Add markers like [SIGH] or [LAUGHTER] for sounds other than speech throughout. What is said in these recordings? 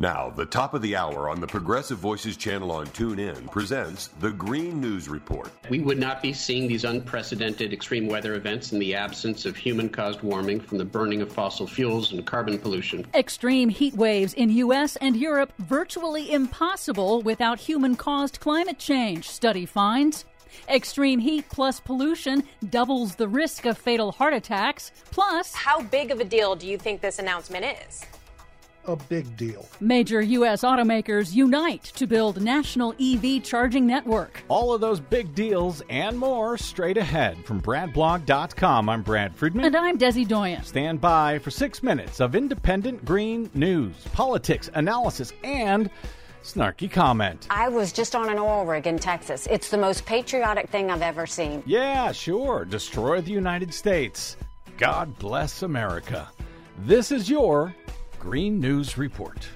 Now, the top of the hour on the Progressive Voices channel on TuneIn presents the Green News Report. We would not be seeing these unprecedented extreme weather events in the absence of human caused warming from the burning of fossil fuels and carbon pollution. Extreme heat waves in U.S. and Europe virtually impossible without human caused climate change, study finds. Extreme heat plus pollution doubles the risk of fatal heart attacks. Plus, how big of a deal do you think this announcement is? A big deal. Major U.S. automakers unite to build national EV charging network. All of those big deals and more straight ahead from BradBlog.com. I'm Brad Friedman. And I'm Desi Doyen. Stand by for six minutes of independent green news, politics, analysis, and snarky comment. I was just on an oil rig in Texas. It's the most patriotic thing I've ever seen. Yeah, sure. Destroy the United States. God bless America. This is your Green News Report.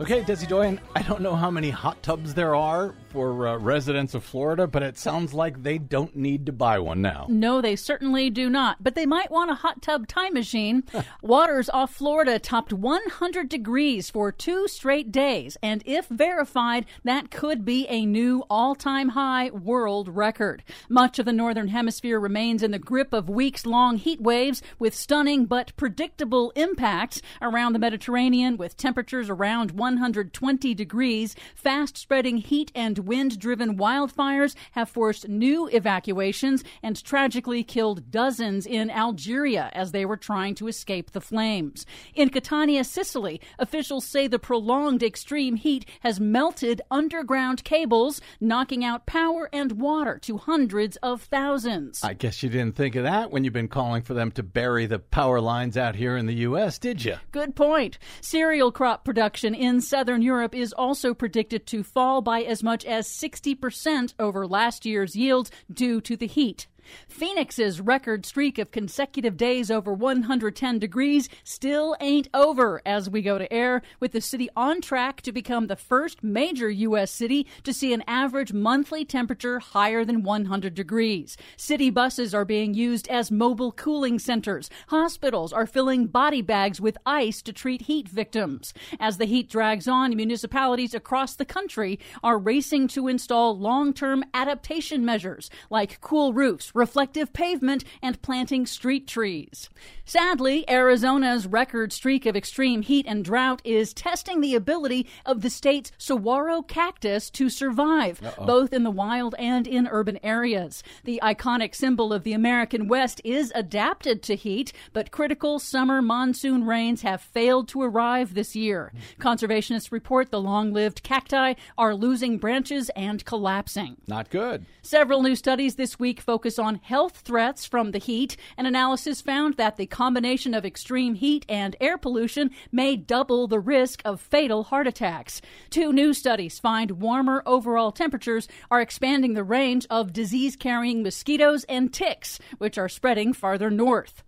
Okay, Desi Doyen, I don't know how many hot tubs there are for uh, residents of Florida, but it sounds like they don't need to buy one now. No, they certainly do not. But they might want a hot tub time machine. [LAUGHS] Waters off Florida topped 100 degrees for two straight days. And if verified, that could be a new all time high world record. Much of the Northern Hemisphere remains in the grip of weeks long heat waves with stunning but predictable impacts around the Mediterranean with temperatures around 120 degrees, fast spreading heat and wind driven wildfires have forced new evacuations and tragically killed dozens in Algeria as they were trying to escape the flames. In Catania, Sicily, officials say the prolonged extreme heat has melted underground cables, knocking out power and water to hundreds of thousands. I guess you didn't think of that when you've been calling for them to bury the power lines out here in the U.S., did you? Good point. Cereal crop production in southern Europe is also predicted to fall by as much as 60% over last year's yields due to the heat. Phoenix's record streak of consecutive days over 110 degrees still ain't over as we go to air, with the city on track to become the first major U.S. city to see an average monthly temperature higher than 100 degrees. City buses are being used as mobile cooling centers. Hospitals are filling body bags with ice to treat heat victims. As the heat drags on, municipalities across the country are racing to install long term adaptation measures like cool roofs, reflective pavement, and planting street trees. Sadly, Arizona's record streak of extreme heat and drought is testing the ability of the state's saguaro cactus to survive, Uh-oh. both in the wild and in urban areas. The iconic symbol of the American West is adapted to heat, but critical summer monsoon rains have failed to arrive this year. Mm-hmm. Conservationists report the long lived cacti are losing branches and collapsing. Not good. Several new studies this week focus on health threats from the heat. An analysis found that the combination of extreme heat and air pollution may double the risk of fatal heart attacks. Two new studies find warmer overall temperatures are expanding the range of disease carrying mosquitoes and ticks, which are spreading farther north.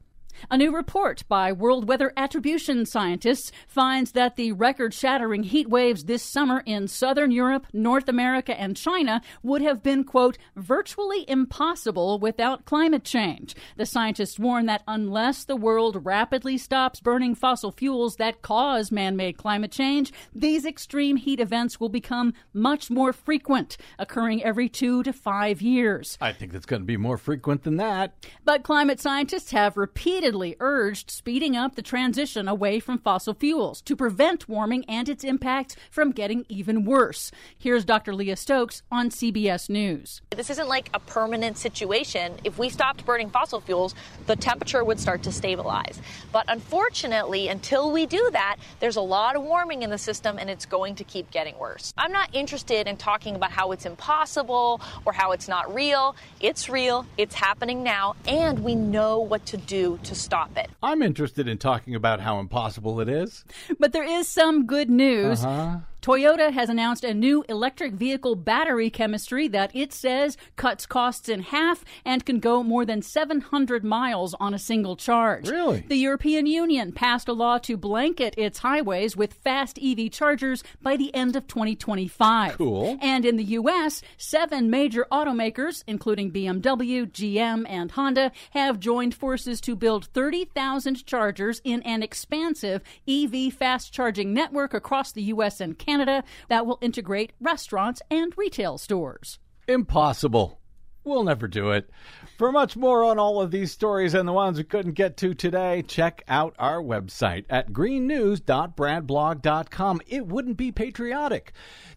A new report by World Weather Attribution scientists finds that the record shattering heat waves this summer in southern Europe, North America, and China would have been, quote, virtually impossible without climate change. The scientists warn that unless the world rapidly stops burning fossil fuels that cause man made climate change, these extreme heat events will become much more frequent, occurring every two to five years. I think it's going to be more frequent than that. But climate scientists have repeatedly repeatedly urged speeding up the transition away from fossil fuels to prevent warming and its impacts from getting even worse. Here's Dr. Leah Stokes on CBS News. This isn't like a permanent situation. If we stopped burning fossil fuels, the temperature would start to stabilize. But unfortunately, until we do that, there's a lot of warming in the system and it's going to keep getting worse. I'm not interested in talking about how it's impossible or how it's not real. It's real, it's happening now, and we know what to do to stop it. I'm interested in talking about how impossible it is. But there is some good news. Uh-huh. Toyota has announced a new electric vehicle battery chemistry that it says cuts costs in half and can go more than 700 miles on a single charge. Really? The European Union passed a law to blanket its highways with fast EV chargers by the end of 2025. Cool. And in the U.S., seven major automakers, including BMW, GM, and Honda, have joined forces to build 30,000 chargers in an expansive EV fast charging network across the U.S. and Canada that will integrate restaurants and retail stores. Impossible. We'll never do it. For much more on all of these stories and the ones we couldn't get to today, check out our website at greennews.bradblog.com. It wouldn't be patriotic.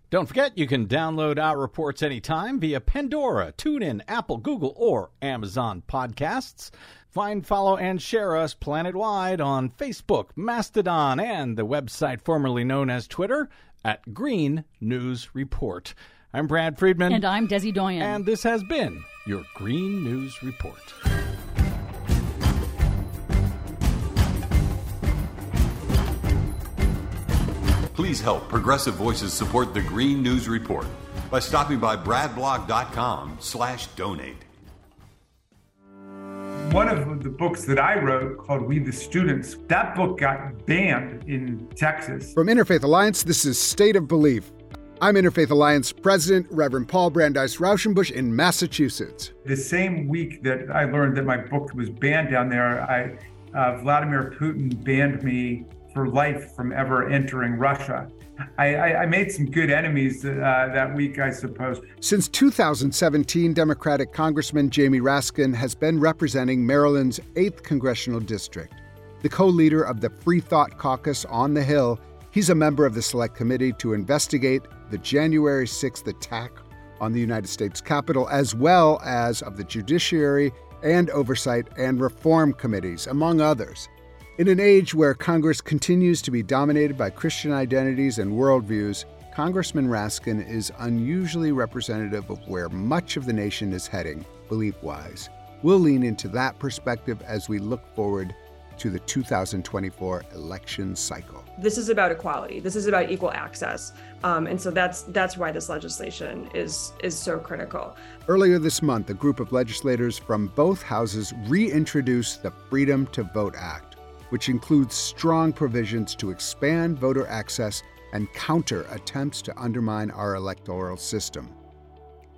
Don't forget, you can download our reports anytime via Pandora, TuneIn, Apple, Google, or Amazon podcasts. Find, follow, and share us planet-wide on Facebook, Mastodon, and the website formerly known as Twitter at Green News Report. I'm Brad Friedman. And I'm Desi Doyen. And this has been your Green News Report. Please help Progressive Voices support the Green News Report by stopping by bradblog.com slash donate. One of the books that I wrote called We the Students, that book got banned in Texas. From Interfaith Alliance, this is State of Belief. I'm Interfaith Alliance President Reverend Paul Brandeis Rauschenbusch in Massachusetts. The same week that I learned that my book was banned down there, I, uh, Vladimir Putin banned me for life from ever entering Russia. I, I, I made some good enemies uh, that week, I suppose. Since 2017, Democratic Congressman Jamie Raskin has been representing Maryland's 8th Congressional District. The co leader of the Free Thought Caucus on the Hill, he's a member of the Select Committee to investigate the January 6th attack on the United States Capitol, as well as of the Judiciary and Oversight and Reform Committees, among others. In an age where Congress continues to be dominated by Christian identities and worldviews, Congressman Raskin is unusually representative of where much of the nation is heading, belief wise. We'll lean into that perspective as we look forward to the 2024 election cycle. This is about equality. This is about equal access, um, and so that's that's why this legislation is is so critical. Earlier this month, a group of legislators from both houses reintroduced the Freedom to Vote Act which includes strong provisions to expand voter access and counter attempts to undermine our electoral system.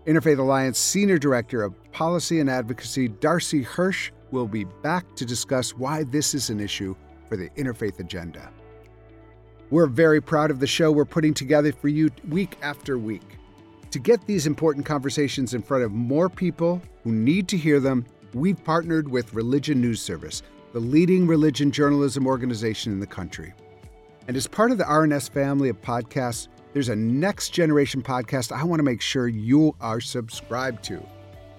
Interfaith Alliance Senior Director of Policy and Advocacy Darcy Hirsch will be back to discuss why this is an issue for the interfaith agenda. We're very proud of the show we're putting together for you week after week. To get these important conversations in front of more people who need to hear them, we've partnered with Religion News Service the leading religion journalism organization in the country. And as part of the RNS family of podcasts, there's a next generation podcast I want to make sure you are subscribed to.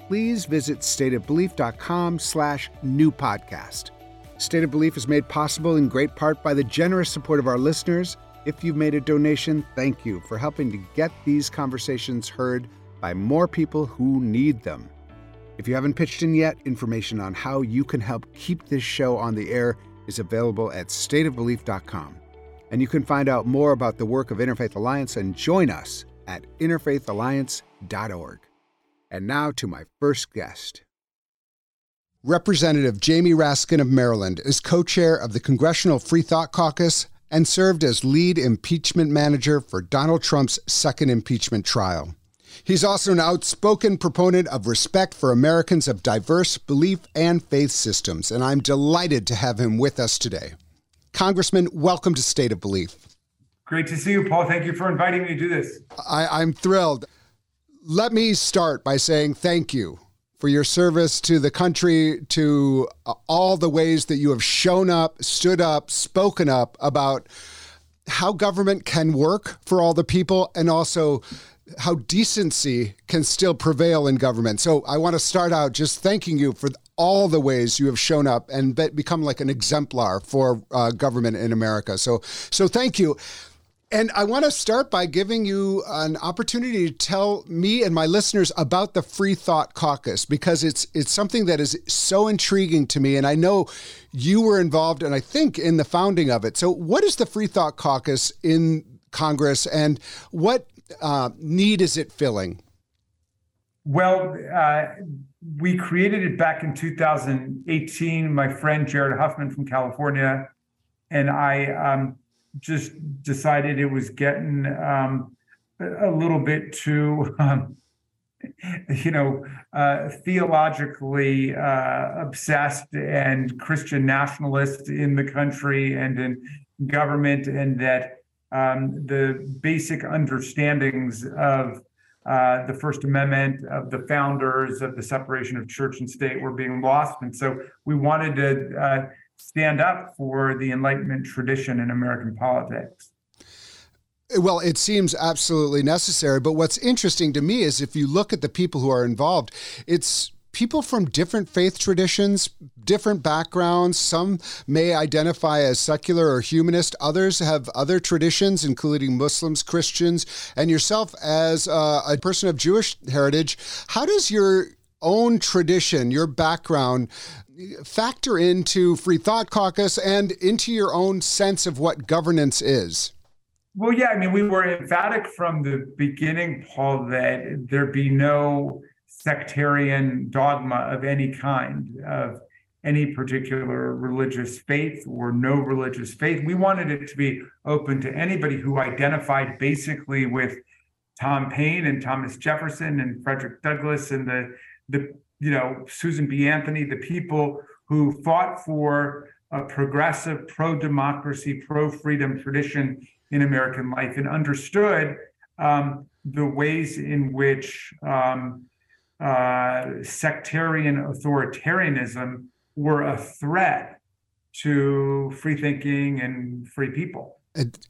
Please visit stateofbelief.com slash new podcast. State of Belief is made possible in great part by the generous support of our listeners. If you've made a donation, thank you for helping to get these conversations heard by more people who need them. If you haven't pitched in yet, information on how you can help keep this show on the air is available at stateofbelief.com. And you can find out more about the work of Interfaith Alliance and join us at interfaithalliance.org. And now to my first guest. Representative Jamie Raskin of Maryland is co chair of the Congressional Free Thought Caucus and served as lead impeachment manager for Donald Trump's second impeachment trial. He's also an outspoken proponent of respect for Americans of diverse belief and faith systems, and I'm delighted to have him with us today. Congressman, welcome to State of Belief. Great to see you, Paul. Thank you for inviting me to do this. I, am thrilled. Let me start by saying thank you for your service to the country, to uh, all the ways that you have shown up, stood up, spoken up about how government can work for all the people and also how decency can still prevail in government. So I want to start out just thanking you for all the ways you have shown up and be- become like an exemplar for uh, government in America. So so thank you. And I want to start by giving you an opportunity to tell me and my listeners about the Free Thought Caucus because it's it's something that is so intriguing to me and I know you were involved and I think in the founding of it. So what is the Free Thought Caucus in Congress, and what uh, need is it filling? Well, uh, we created it back in 2018. My friend Jared Huffman from California and I um, just decided it was getting um, a little bit too, um, [LAUGHS] you know, uh, theologically uh, obsessed and Christian nationalist in the country and in government, and that um, the basic understandings of uh, the First Amendment, of the founders, of the separation of church and state were being lost. And so we wanted to uh, stand up for the Enlightenment tradition in American politics. Well, it seems absolutely necessary. But what's interesting to me is if you look at the people who are involved, it's people from different faith traditions, different backgrounds. Some may identify as secular or humanist. Others have other traditions, including Muslims, Christians, and yourself as uh, a person of Jewish heritage. How does your own tradition, your background, factor into Free Thought Caucus and into your own sense of what governance is? Well, yeah, I mean, we were emphatic from the beginning, Paul, that there be no sectarian dogma of any kind, of any particular religious faith or no religious faith. We wanted it to be open to anybody who identified basically with Tom Paine and Thomas Jefferson and Frederick Douglass and the the you know Susan B. Anthony, the people who fought for a progressive, pro-democracy, pro-freedom tradition in American life and understood um, the ways in which um, uh, sectarian authoritarianism were a threat to free thinking and free people.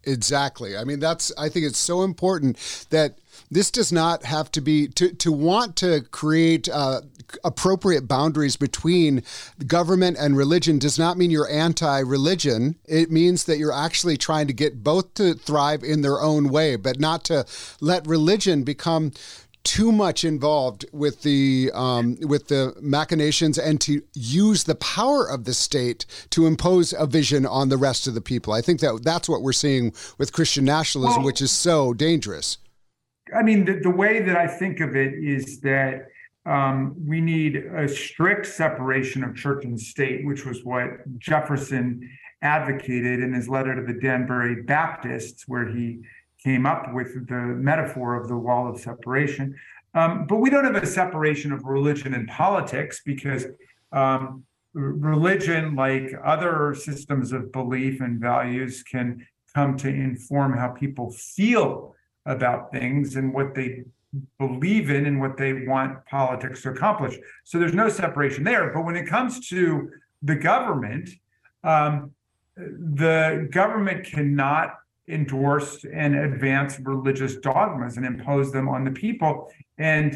Exactly. I mean, that's, I think it's so important that this does not have to be, to, to want to create uh, appropriate boundaries between government and religion does not mean you're anti religion. It means that you're actually trying to get both to thrive in their own way, but not to let religion become too much involved with the um, with the machinations and to use the power of the state to impose a vision on the rest of the people. I think that that's what we're seeing with Christian nationalism, well, which is so dangerous. I mean, the, the way that I think of it is that um, we need a strict separation of church and state, which was what Jefferson advocated in his letter to the Danbury Baptists, where he came up with the metaphor of the wall of separation. Um, but we don't have a separation of religion and politics because um, religion, like other systems of belief and values, can come to inform how people feel about things and what they believe in and what they want politics to accomplish. So there's no separation there. But when it comes to the government, um, the government cannot endorse and advance religious dogmas and impose them on the people. And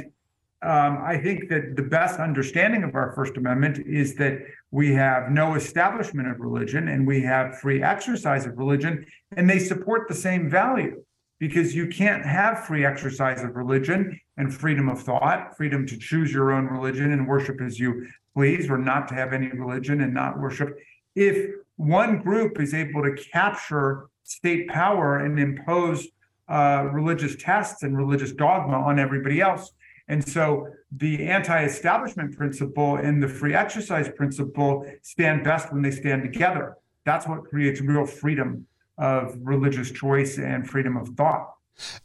um, I think that the best understanding of our First Amendment is that we have no establishment of religion and we have free exercise of religion, and they support the same value because you can't have free exercise of religion and freedom of thought, freedom to choose your own religion and worship as you please, or not to have any religion and not worship. If one group is able to capture state power and impose uh, religious tests and religious dogma on everybody else. And so the anti establishment principle and the free exercise principle stand best when they stand together. That's what creates real freedom of religious choice and freedom of thought.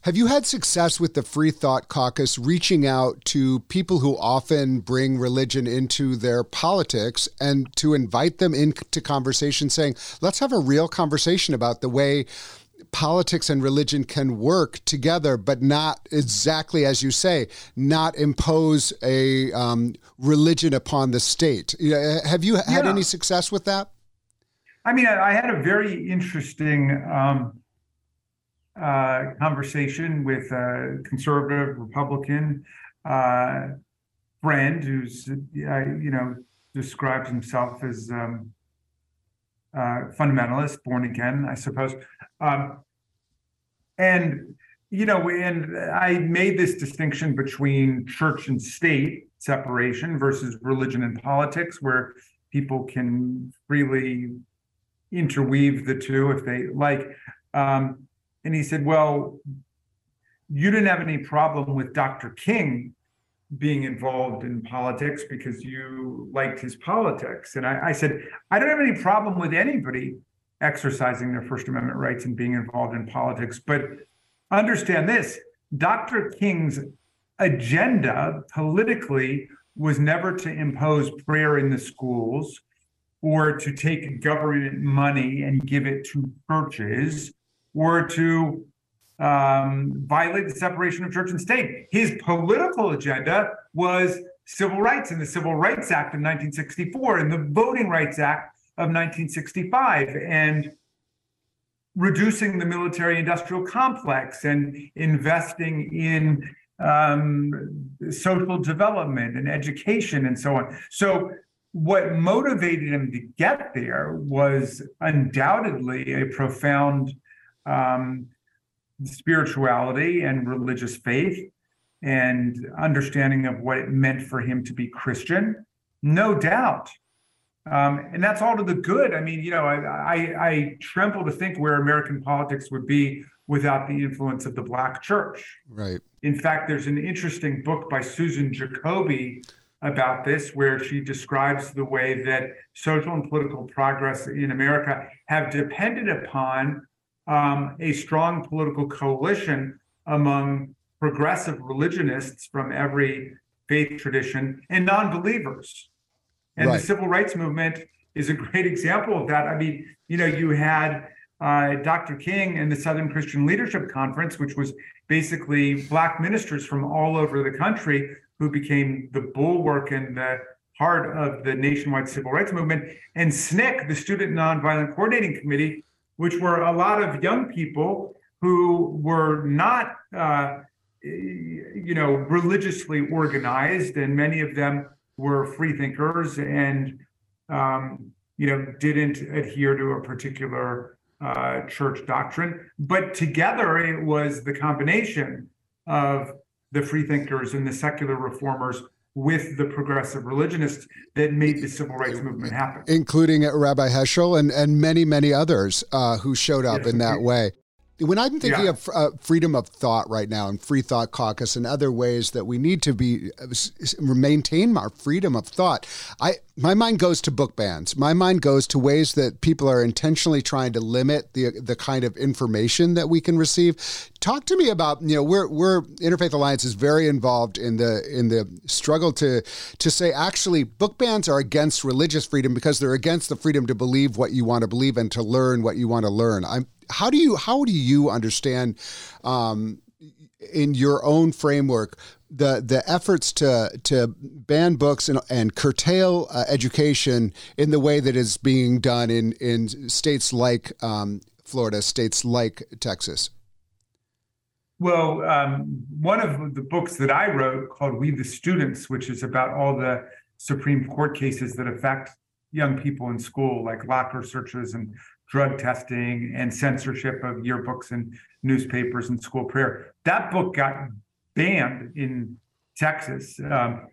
Have you had success with the Free Thought Caucus reaching out to people who often bring religion into their politics and to invite them into conversation saying, let's have a real conversation about the way politics and religion can work together, but not exactly as you say, not impose a um, religion upon the state. Have you had yeah. any success with that? I mean, I, had a very interesting um, uh, conversation with a conservative Republican uh, friend who's, uh, you know, describes himself as um, uh, fundamentalist, born again, I suppose. Um, and you know, and I made this distinction between church and state separation versus religion and politics, where people can freely interweave the two if they like. Um, and he said, Well, you didn't have any problem with Dr. King being involved in politics because you liked his politics. And I, I, said, I don't have any problem with anybody exercising their First Amendment rights and being involved in politics. But understand this Dr. King's agenda politically was never to impose prayer in the schools or to take government money and give it to churches or to um, violate the separation of church and state. His political agenda was civil rights and the Civil Rights Act of 1964 and the Voting Rights Act of 1965 and reducing the military industrial complex and investing in um, social development and education and so on. So, what motivated him to get there was undoubtedly a profound um, spirituality and religious faith and understanding of what it meant for him to be Christian, no doubt. Um, and that's all to the good. I mean, you know, I, I, I tremble to think where American politics would be without the influence of the Black church. Right. In fact, there's an interesting book by Susan Jacoby about this, where she describes the way that social and political progress in America have depended upon um, a strong political coalition among progressive religionists from every faith tradition and non-believers. And right. the civil rights movement is a great [LAUGHS] example of that. I mean, you know, you had uh, Dr. King and the Southern Christian Leadership Conference, which was basically Black ministers from all over the country who became the bulwark and the heart of the nationwide civil rights movement, and SNCC, the Student Nonviolent Coordinating Committee, which were a lot of young people who were not, uh, you know, religiously organized, and many of them were free thinkers and, um, you know, didn't adhere to a particular uh, church doctrine. But together, it was the combination of the freethinkers and the secular reformers with the progressive religionists that made the civil rights movement happen, including Rabbi Heschel and and many many others uh, who showed up yes, in that way. When I'm thinking yeah. of uh, freedom of thought right now and free thought caucus and other ways that we need to be uh, maintain our freedom of thought, I my mind goes to book bans. My mind goes to ways that people are intentionally trying to limit the the kind of information that we can receive. Talk to me about you know we're we're Interfaith Alliance is very involved in the in the struggle to to say actually book bans are against religious freedom because they're against the freedom to believe what you want to believe and to learn what you want to learn. I'm how do you how do you understand um, in your own framework the the efforts to to ban books and, and curtail uh, education in the way that is being done in in states like um, Florida, states like Texas? Well, um, one of the books that I wrote called "We the Students," which is about all the Supreme Court cases that affect young people in school, like locker searches and drug testing and censorship of yearbooks and newspapers and school prayer. That book got banned in Texas, um,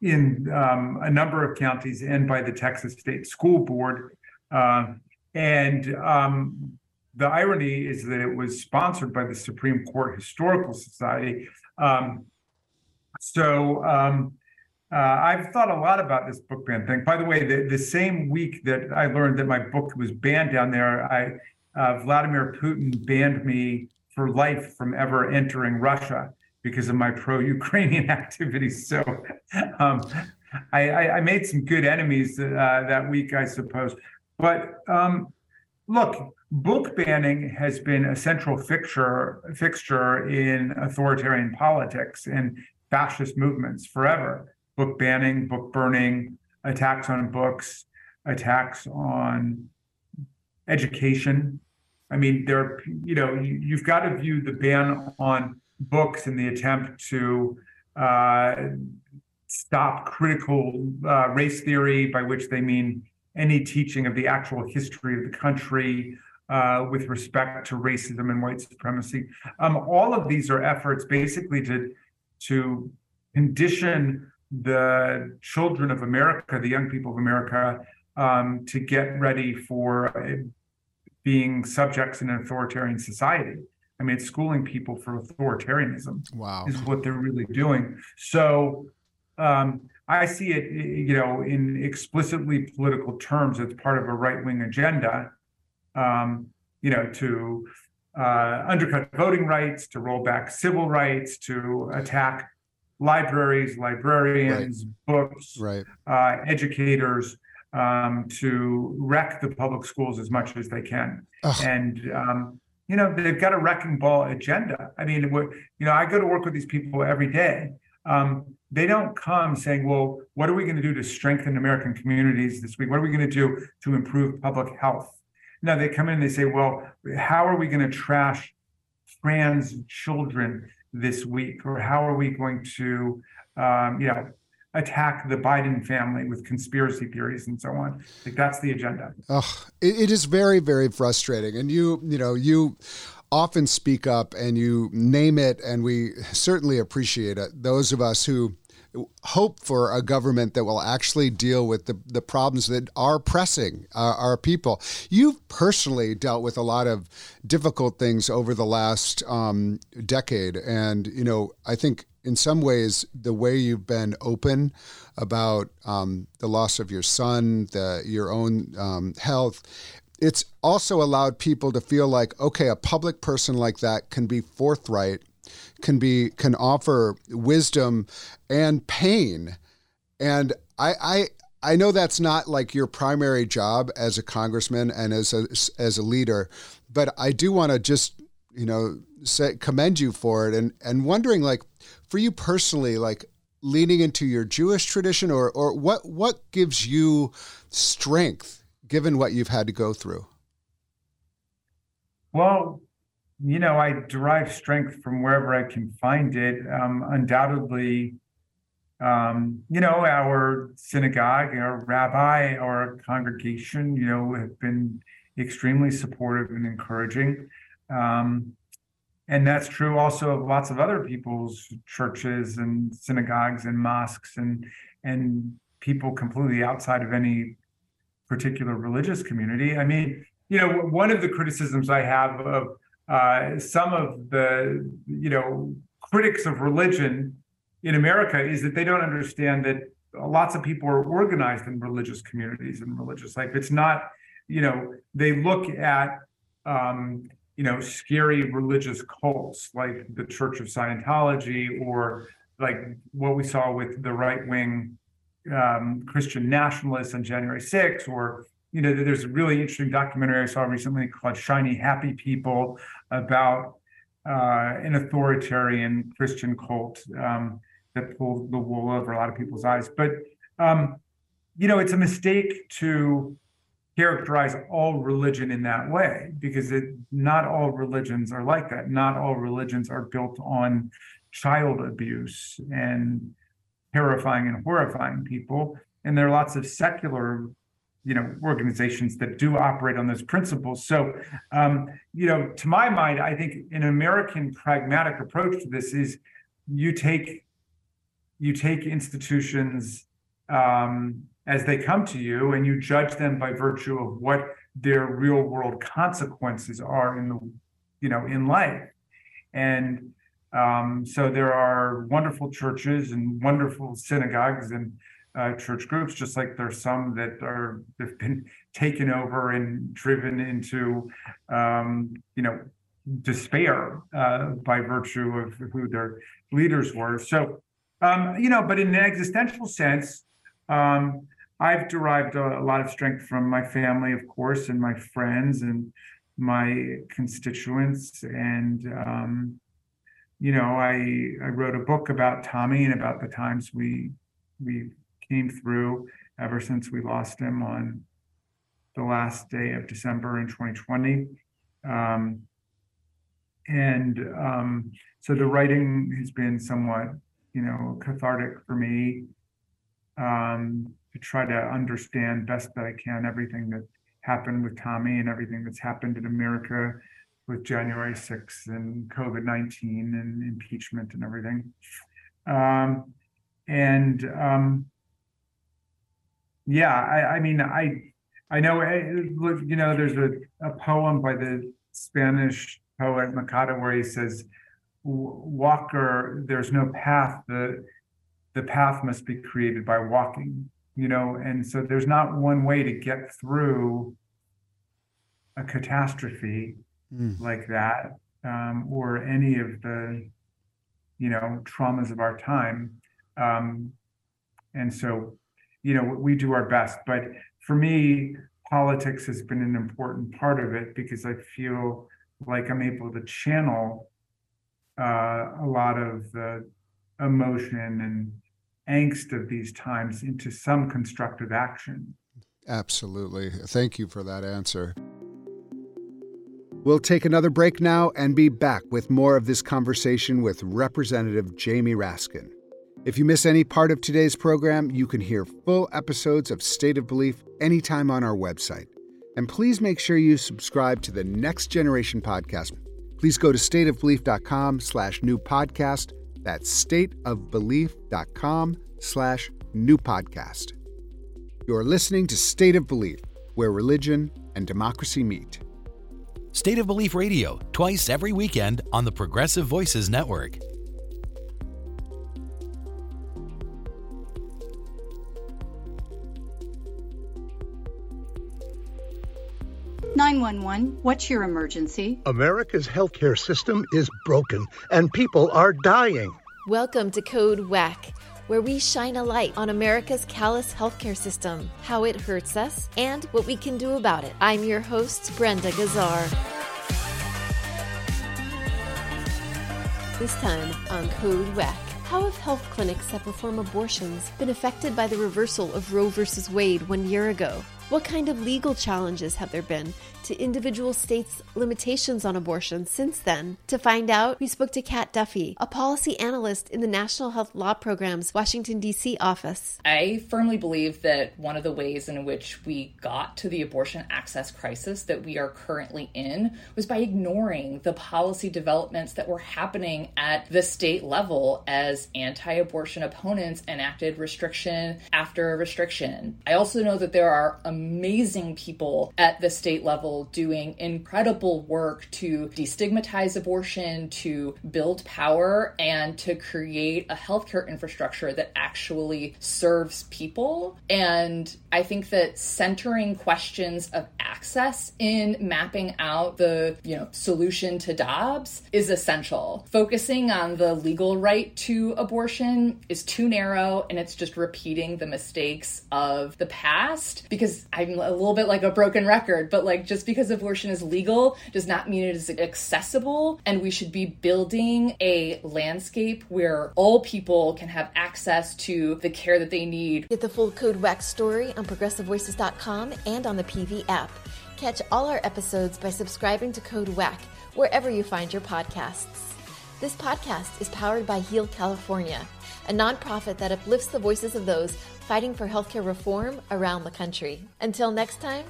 in um, a number of counties, and by the Texas State School Board. Uh, and um, the irony is that it was sponsored by the Supreme Court Historical Society. Um, so um, uh, I've thought a lot about this book ban thing. By the way, the, the same week that I learned that my book was banned down there, I uh, Vladimir Putin banned me for life from ever entering Russia because of my pro-Ukrainian [LAUGHS] activities. So um, I, I, made some good enemies uh, that week, I suppose. But um, look, book banning has been a central fixture fixture in authoritarian politics and fascist movements forever book banning, book burning, attacks on books, attacks on education. I mean, there, you know, you, have got to view the ban on books in the attempt to uh, stop critical uh, race theory, by which they mean any teaching of the actual history of the country uh, with respect to racism and white supremacy. Um, all of these are efforts basically to to condition the children of America, the young people of America, um, to get ready for being subjects in an authoritarian society. I mean, it's schooling people for authoritarianism. Wow, is what they're really doing. So um, I see it, you know, in explicitly political terms as part of a right wing agenda. Um, you know, to uh, undercut voting rights, to roll back civil rights, to attack libraries, librarians, right. books, right. Uh, educators, um, to wreck the public schools as much as they can. Ugh. And um, you know they've got a wrecking ball agenda. I mean, you know, I go to work with these people every day. Um, they don't come saying, "Well, what are we going to do to strengthen American communities this week? What are we going to do to improve public health?" No, they come in and they say, "Well, how are we going to trash trans children this week, or how are we going to, um, you know, attack the Biden family with conspiracy theories and so on. Like that's the agenda. Oh, it, it is very, very frustrating. And you, you know, you often speak up and you name it, and we certainly appreciate it. Those of us who hope for a government that will actually deal with the, the problems that are pressing uh, our people. You've personally dealt with a lot of difficult things over the last um, decade. And, you know, I think in some ways, the way you've been open about um, the loss of your son, the, your own um, health, it's also allowed people to feel like, okay, a public person like that can be forthright, can be can offer wisdom and pain, and I, I I know that's not like your primary job as a congressman and as a as a leader, but I do want to just you know say commend you for it. And and wondering like for you personally, like leaning into your Jewish tradition, or or what what gives you strength given what you've had to go through? Well, you know, I derive strength from wherever I can find it. Um, undoubtedly, um, you know, our synagogue, our rabbi, our congregation, you know, have been extremely supportive and encouraging. Um, and that's true also of lots of other people's churches and synagogues and mosques and and people completely outside of any particular religious community. I mean, you know, one of the criticisms I have of uh, some of the, you know, critics of religion in America is that they don't understand that lots of people are organized in religious communities and religious life. It's not, you know, they look at um, you know, scary religious cults like the Church of Scientology or like what we saw with the right wing um, Christian nationalists on January 6th, or, you know, there's a really interesting documentary I saw recently called Shiny Happy People about uh, an authoritarian Christian cult um, that pulled the wool over a lot of people's eyes. But, um, you know, it's a mistake to characterize all religion in that way because it not all religions are like that not all religions are built on child abuse and terrifying and horrifying people. And there are lots of secular you know organizations that do operate on those principles. So um, you know to my mind i think an american pragmatic approach to this is you take you take institutions um, as they come to you and you judge them by virtue of what their real world consequences are in the you know in life. And um, so there are wonderful churches and wonderful synagogues and uh, church groups just like there's some that are have been [LAUGHS] taken over and driven into um, you know despair uh, by virtue of who their leaders were so um, you know but in an existential sense um, I've derived a, a, lot of strength from my family, of course, and my friends and my constituents. And, um, you know, I, I wrote a book about Tommy and about the times we, we came through ever since we lost him on the last day of December in 2020. Um, and um, so the writing has been somewhat, you know, cathartic for me um, to try to understand best that I can everything that happened with Tommy and everything that's happened in America with January 6th and COVID 19 and impeachment and everything. Um, and um, yeah, I, I mean, I I know, you know, there's a, a poem by the Spanish poet Machado where he says, Walker, there's no path, the, the path must be created by walking, you know, and so there's not one way to get through a catastrophe mm. like that um, or any of the, you know, traumas of our time. Um, and so, you know, we do our best, but for me, politics has been an important part of it because I feel like I'm able to channel uh, a lot of the emotion and angst of these times into some constructive action. Absolutely. Thank you for that answer. We'll take another break now and be back with more of this conversation with Representative Jamie Raskin. If you miss any part of today's program, you can hear full episodes of State of Belief anytime on our website. And please make sure you subscribe to the Next Generation podcast. Please go to stateofbelief.com slash new podcast. That's stateofbelief.com slash new podcast. You're listening to State of Belief, where religion and democracy meet. State of Belief Radio, twice every weekend on the Progressive Voices Network. 911, what's your emergency? America's healthcare system is broken and people are dying. Welcome to Code WACK, where we shine a light on America's callous healthcare system, how it hurts us, and what we can do about it. I'm your host, Brenda Gazzar. This time on Code WACK. How have health clinics that perform abortions been affected by the reversal of Roe v. Wade one year ago? What kind of legal challenges have there been to individual states' limitations on abortion since then? To find out, we spoke to Kat Duffy, a policy analyst in the National Health Law Program's Washington, D.C. office. I firmly believe that one of the ways in which we got to the abortion access crisis that we are currently in was by ignoring the policy developments that were happening at the state level as anti abortion opponents enacted restriction after restriction. I also know that there are amazing people at the state level doing incredible work to destigmatize abortion, to build power, and to create a healthcare infrastructure that actually serves people. And I think that centering questions of access in mapping out the, you know, solution to Dobbs is essential. Focusing on the legal right to abortion is too narrow and it's just repeating the mistakes of the past because I'm a little bit like a broken record, but like just because abortion is legal does not mean it is accessible. And we should be building a landscape where all people can have access to the care that they need. Get the full Code WACK story on progressivevoices.com and on the PV app. Catch all our episodes by subscribing to Code WACK wherever you find your podcasts. This podcast is powered by Heal California, a nonprofit that uplifts the voices of those fighting for healthcare reform around the country. Until next time,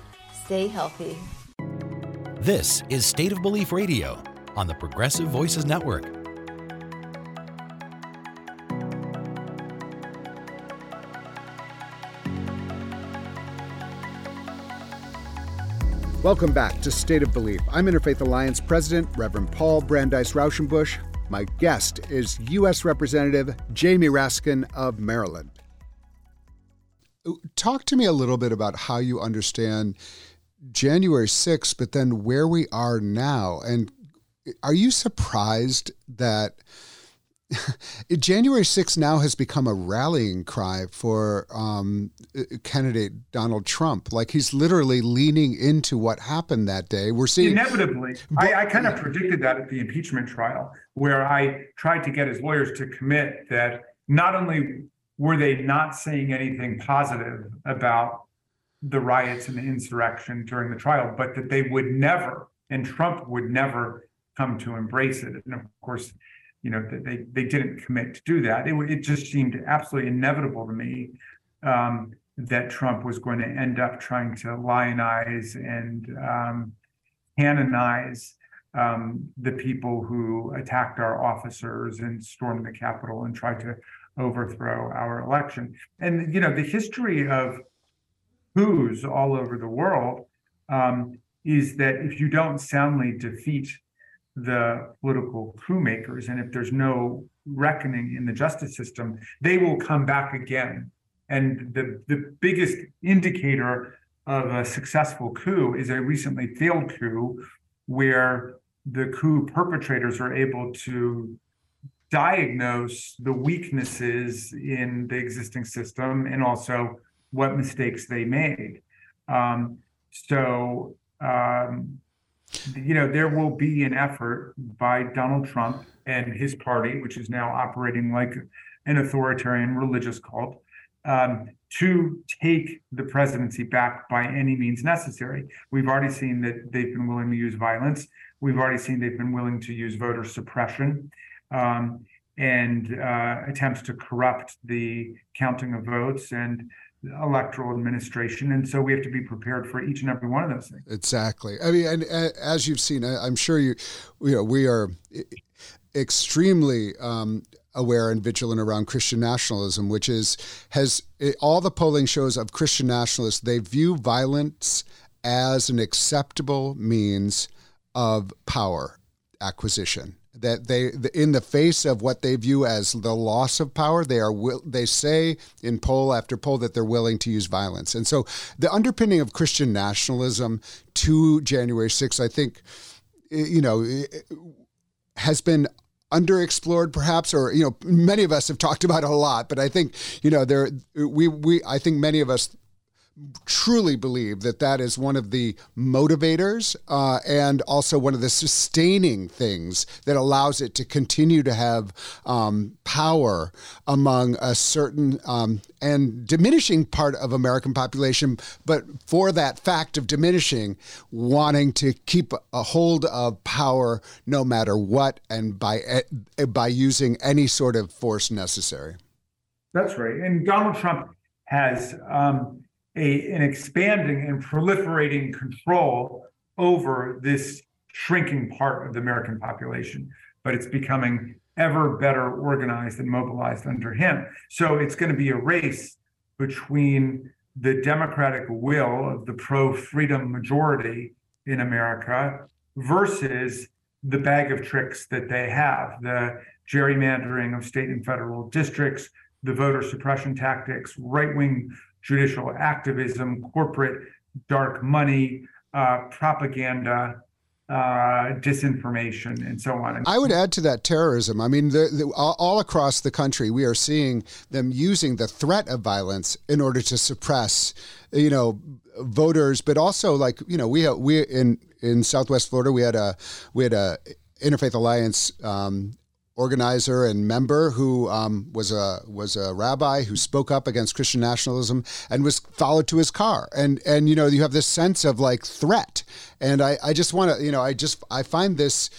stay healthy. This is State of Belief Radio on the Progressive Voices Network. Welcome back to State of Belief. I'm Interfaith Alliance President Reverend Paul Brandeis Rauschenbusch. My guest is U.S. Representative Jamie Raskin of Maryland. Talk to me a little bit about how you understand January 6th, but then where we are now. And are you surprised that [LAUGHS] January 6th now has become a rallying cry for um, candidate Donald Trump? Like he's literally leaning into what happened that day. We're seeing inevitably. But, I, I kind of predicted that at the impeachment trial, where I tried to get his lawyers to commit that not only were they not saying anything positive about the riots and the insurrection during the trial, but that they would never, and Trump would never come to embrace it. And of course, you know, they they didn't commit to do that. It, it just seemed absolutely inevitable to me um, that Trump was going to end up trying to lionize and um, canonize um, the people who attacked our officers and stormed the Capitol and tried to overthrow our election. And you know, the history of coups all over the world um, is that if you don't soundly defeat the political coup makers and if there's no reckoning in the justice system, they will come back again. And the, the biggest indicator of a successful coup is a recently failed coup where the coup perpetrators are able to diagnose the weaknesses in the existing system and also what mistakes they made. Um, so, um, you know, there will be an effort by Donald Trump and his party, which is now operating like an authoritarian religious cult, um, to take the presidency back by any means necessary. We've already seen that they've been willing to use violence. We've already seen they've been willing to use voter suppression um, and uh, attempts to corrupt the counting of votes and electoral administration. And so we have to be prepared for each and every one of those things. Exactly. I mean and, and as you've seen i'm sure you you know we are extremely um, aware and vigilant around Christian nationalism, which is has all the polling shows of Christian nationalists they view violence as an acceptable means of power acquisition that they in the face of what they view as the loss of power they are they say in poll after poll that they're willing to use violence. And so the underpinning of christian nationalism to january 6th i think you know has been underexplored perhaps or you know many of us have talked about it a lot but i think you know there we we i think many of us truly believe that that is one of the motivators uh, and also one of the sustaining things that allows it to continue to have um, power among a certain um, and diminishing part of American population, but for that fact of diminishing, wanting to keep a hold of power no matter what and by eh, by using any sort of force necessary. That's right, and Donald Trump has. Um, a, an expanding and proliferating control over this shrinking part of the American population, but it's becoming ever better organized and mobilized under him. So it's going to be a race between the democratic will of the pro freedom majority in America versus the bag of tricks that they have the gerrymandering of state and federal districts, the voter suppression tactics, right wing judicial activism, corporate dark money, uh, propaganda, uh, disinformation, and so on. I would add to that terrorism. I mean, the, the, all across the country, we are seeing them using the threat of violence in order to suppress, you know, voters, but also like you know, we we in in Southwest Florida, we had a we had a Interfaith Alliance um, organizer and member who um, was a was a rabbi who spoke up against Christian nationalism and was followed to his car. And and you know you have this sense of like threat. And I I just want to you know I just I find this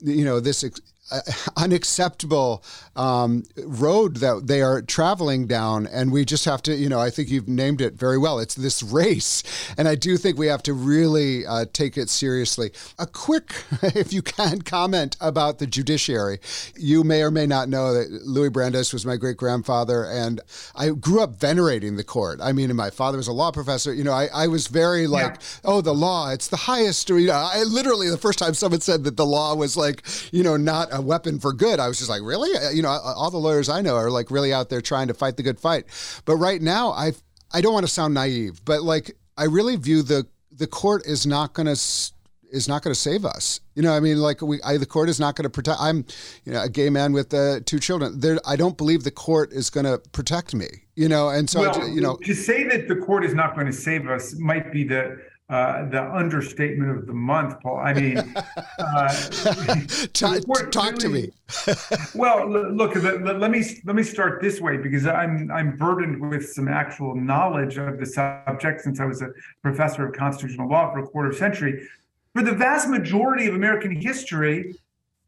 you know this uh, [LAUGHS] unacceptable um, road that they are traveling down. And we just have to, you know, I think you've named it very well. It's this race. And I do think we have to really uh, take it seriously. A quick, [LAUGHS] if you can, comment about the judiciary. You may or may not know that Louis Brandeis was my great grandfather, and I grew up venerating the court. I mean, my father was a law professor. You know, I, I was very like, yeah. oh, the law, it's the highest. You know, I literally, the first time someone said that the law was like, you know, not a weapon for good, I was just like, really? You know, all the lawyers I know are like really out there trying to fight the good fight. But right now, I I don't want to sound naive, but like I really view the the court is not going to is not going to save us. You know, I mean, like we, I, the court is not going to protect. I'm, you know, a gay man with uh, two children. There, I don't believe the court is going to protect me. You know, and so well, I, you know, to say that the court is not going to save us might be the uh, the understatement of the month, Paul. I mean, uh, [LAUGHS] talk, talk really, to me. [LAUGHS] well, look, let, let, me let me start this way because I'm I'm burdened with some actual knowledge of the subject since I was a professor of constitutional law for a quarter century. For the vast majority of American history,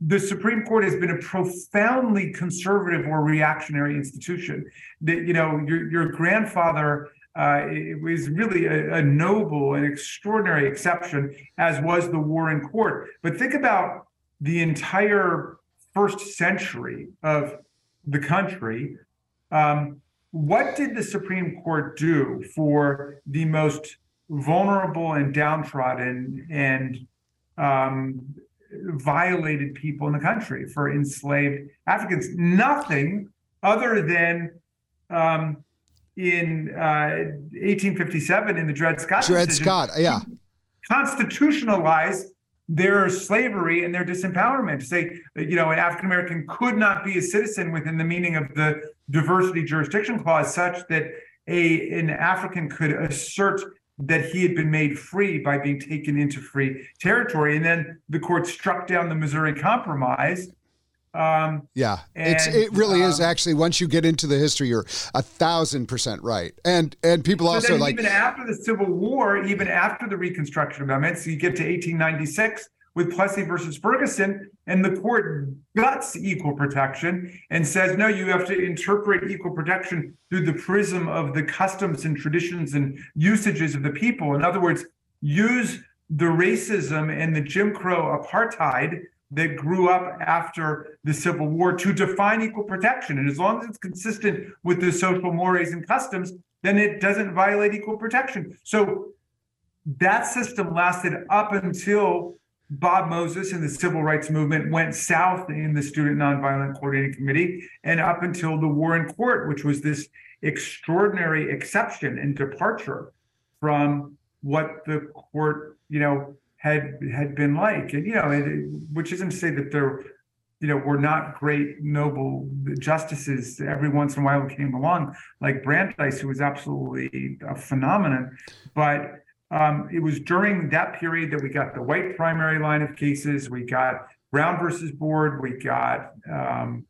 the Supreme Court has been a profoundly conservative or reactionary institution. That you know, your your grandfather uh, it was really a, a, noble and extraordinary exception, as was the Warren Court. But think about the entire first century of the country. Um, what did the Supreme Court do for the most vulnerable and downtrodden and um, violated people in the country for enslaved Africans? Nothing other than um, in uh, 1857 in the Dred Scott Dred decision, Scott, yeah, constitutionalized their slavery and their disempowerment. To say, you know, an African American could not be a citizen within the meaning of the diversity jurisdiction clause, such that a an African could assert that he had been made free by being taken into free territory. And then the court struck down the Missouri Compromise. Um, yeah, and, it's it really um, is actually. Once you get into the history, you're a thousand percent right. And and people so also like even after the Civil War, even after the Reconstruction Amendments, so you get to 1896 with Plessy versus Ferguson, and the court guts equal protection and says, no, you have to interpret equal protection through the prism of the customs and traditions and usages of the people. In other words, use the racism and the Jim Crow apartheid that grew up after the Civil War to define equal protection. And as long as it's consistent with the social mores and customs, then it doesn't violate equal protection. So that system lasted up until Bob Moses and the civil rights movement went south in the Student Nonviolent Coordinating Committee, and up until the Warren Court, which was this extraordinary exception and departure from what the court, you know, had had been like. And you know, it, which isn't to say that there, you know, were not great noble justices every once in a while came along, like Brandeis, who was absolutely a phenomenon, but um, it was during that period that we got the white primary line of cases. We got Brown versus Board. We got, um,